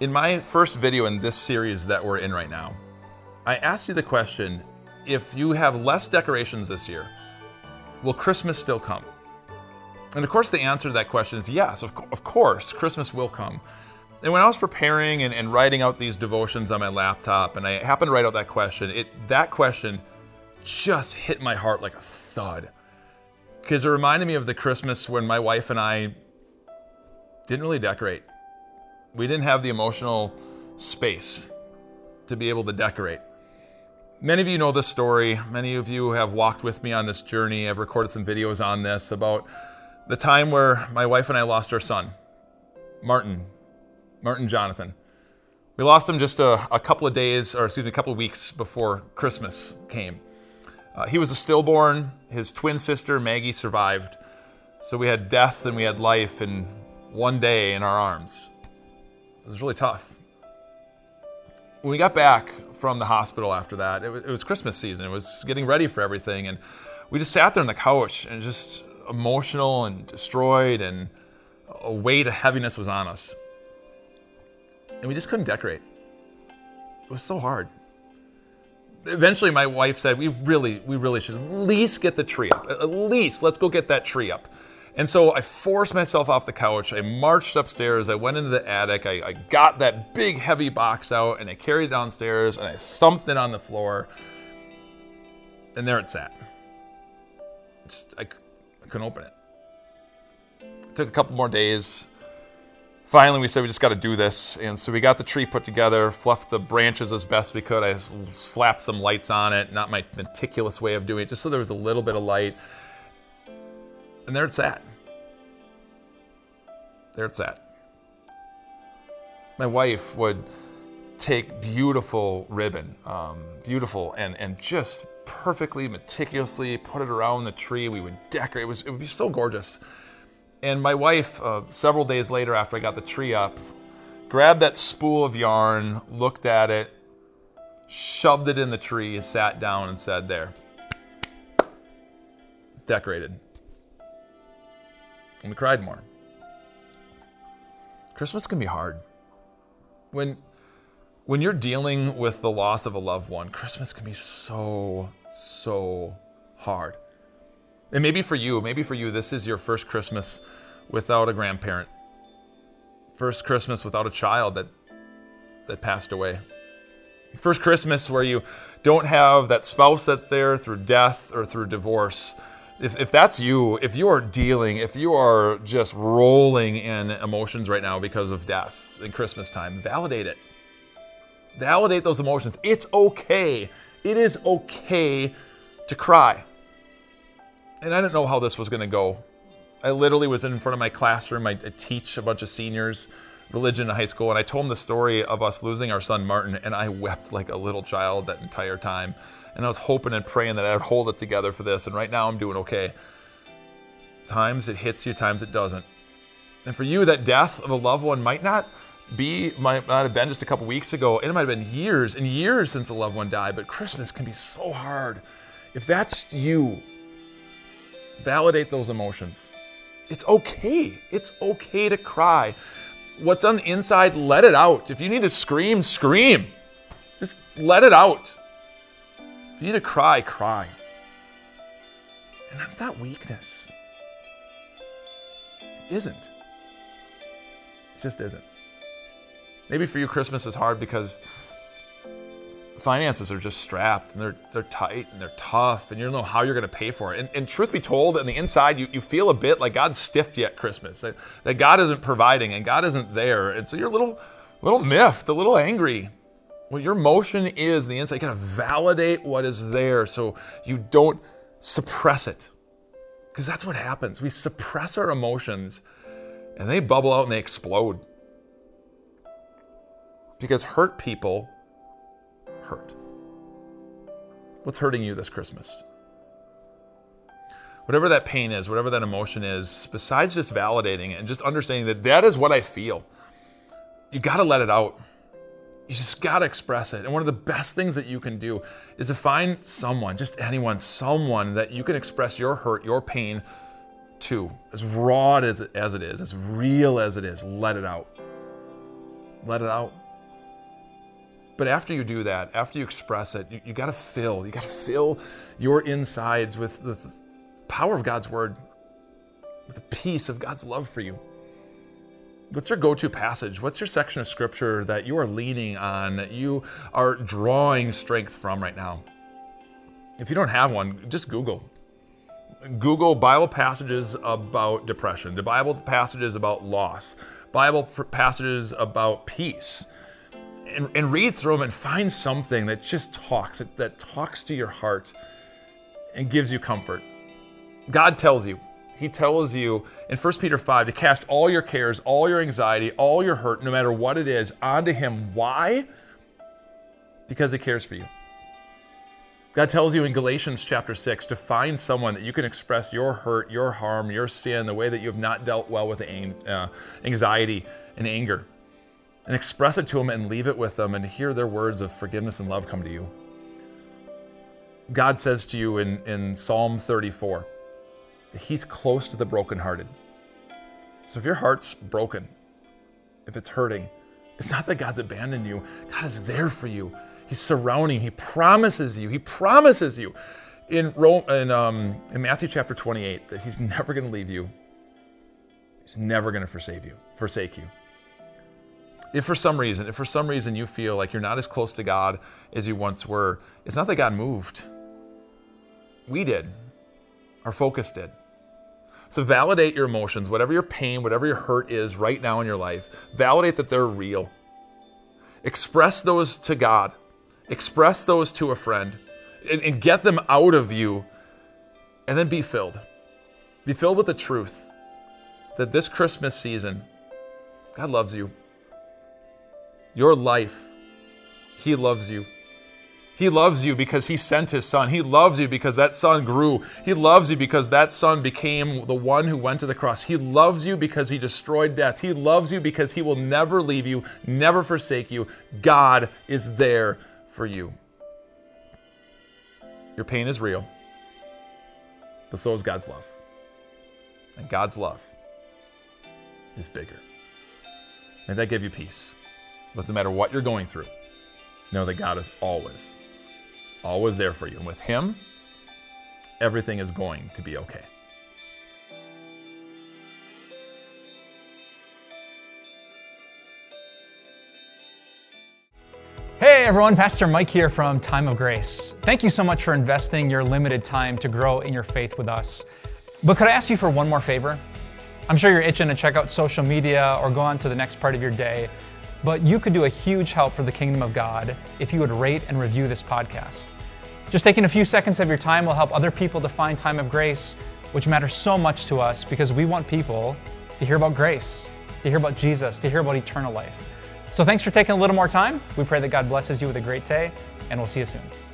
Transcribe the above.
In my first video in this series that we're in right now, I asked you the question if you have less decorations this year, will Christmas still come? And of course, the answer to that question is yes, of, of course, Christmas will come. And when I was preparing and, and, writing out these devotions on my laptop, and I happened to write out that question, it that question just hit my heart like a thud. Because it reminded me of the Christmas when my wife and I didn't really decorate. We didn't have the emotional space to be able to decorate. Many of you know this story. Many of you have walked with me on this journey. I've recorded some videos on this about the time where my wife and I lost our son, Martin, Martin Jonathan. We lost him just a, a couple of days, or excuse me, a couple of weeks before Christmas came. Uh, he was a stillborn. His twin sister, Maggie, survived. So we had death and we had life in one day in our arms. It was really tough when we got back from the hospital after that, it was, it was, Christmas season. It was getting ready for everything. And we just sat there on the couch and just emotional and destroyed, and a weight of heaviness was on us. And we just couldn't decorate. It was so hard. Eventually, my wife said, We really, we really should at least get the tree up. At least, let's go get that tree up. And so I forced myself off the couch. I marched upstairs. I went into the attic. I, I, got that big, heavy box out and I carried it downstairs and I thumped it on the floor. And there it sat. Just, I, I couldn't open it. It took a couple more days. Finally, we said we just got to do this. And so we got the tree put together, fluffed the branches as best we could. I slapped some lights on it, not my meticulous way of doing it, just so there was a little bit of light. And there it sat. There it's at. My wife would take beautiful ribbon, um, beautiful, and, and just perfectly, meticulously put it around the tree. We would decorate. It, was, it would be so gorgeous. And my wife, uh, several days later after I got the tree up, grabbed that spool of yarn, looked at it, shoved it in the tree, and sat down and said, There, decorated. And we cried more. Christmas can be hard. When when you're dealing with the loss of a loved one, Christmas can be so so hard. And maybe for you, maybe for you this is your first Christmas without a grandparent. First Christmas without a child that that passed away. First Christmas where you don't have that spouse that's there through death or through divorce if, if that's you, if you are dealing, if you are just rolling in emotions right now because of death in Christmas time, validate it. Validate those emotions. It's okay. It is okay to cry. And I didn't know how this was going to go. I literally was in front of my classroom. I, I teach a bunch of seniors religion in high school, and I told them the story of us losing our son Martin, and I wept like a little child that entire time. And I was hoping and praying that I'd hold it together for this. And right now I'm doing okay. Times it hits you, times it doesn't. And for you, that death of a loved one might not be, might not have been just a couple weeks ago. It might have been years and years since a loved one died. But Christmas can be so hard. If that's you, validate those emotions. It's okay. It's okay to cry. What's on the inside, let it out. If you need to scream, scream. Just let it out. If you need to cry, cry. And that's not weakness. It isn't. It just isn't. Maybe for you, Christmas is hard because finances are just strapped and they're, they're tight and they're tough and you don't know how you're going to pay for it. And, and, truth be told, on the inside, you, you feel a bit like God's stiffed at Christmas, that, that God isn't providing and God isn't there. And so you're a little, little miffed, a little angry what your motion is the inside. You gotta validate what is there so you don't suppress it. Because that's what happens. We suppress our emotions and they bubble out and they explode. Because hurt people hurt. What's hurting you this Christmas? Whatever that pain is, whatever that emotion is, besides just validating it and just understanding that that is what I feel, you gotta let it out. You just gotta express it. And one of the best things that you can do is to find someone, just anyone, someone that you can express your hurt, your pain to, as raw as as it is, as real as it is. Let it out. let it out. But after you do that, after you express it, you, you got to fill. You got to fill your insides with the power of God's word, with the peace of God's love for you. What's your go to passage? What's your section of scripture that you are leaning on, that you are drawing strength from right now? If you don't have one, just Google. Google Bible passages about depression, the Bible passages about loss, Bible passages about peace, and, and read through them and find something that just talks, that, that talks to your heart and gives you comfort. God tells you, He tells you in 1 Peter 5 to cast all your cares, all your anxiety, all your hurt, no matter what it is, onto Him. Why? Because He cares for you. God tells you in Galatians chapter 6 to find someone that you can express your hurt, your harm, your sin, the way that you have not dealt well with uh, anxiety and anger, and express it to them and leave it with them and hear their words of forgiveness and love come to you. God says to you in, in Psalm 34 that He's close to the brokenhearted. So if your heart's broken, if it's hurting, it's not that God's abandoned you, God is there for you. He's surrounding. He promises you. He promises you in, Rome, in, um, in Matthew chapter 28 that he's never going to leave you. He's never going to forsake you. Forsake you. If for some reason, if for some reason you feel like you're not as close to God as you once were, it's not that God moved. We did. Our focus did. So validate your emotions, whatever your pain, whatever your hurt is right now in your life. Validate that they're real. Express those to God express those to a friend and, and get them out of you, and then be filled. Be filled with the truth that this Christmas season, God loves you. Your life, He loves you. He loves you because He sent His Son. He loves you because that Son grew. He loves you because that Son became the one who went to the cross. He loves you because He destroyed death. He loves you because He will never leave you, never forsake you. God is there for you. Your pain is real, but so is God's love. And God's love is bigger. May that give you peace. But no matter what you're going through, know that God is always, always there for you. And with Him, everything is going to be okay. Hey everyone, Pastor Mike here from Time of Grace. Thank you so much for investing your limited time to grow in your faith with us. But could I ask you for one more favor? I'm sure you're itching to check out social media or go on to the next part of your day, but you could do a huge help for the kingdom of God if you would rate and review this podcast. Just taking a few seconds of your time will help other people to find Time of Grace, which matters so much to us because we want people to hear about grace, to hear about Jesus, to hear about eternal life. So thanks for taking a little more time. We pray that God blesses you with a great day, and we'll see you soon.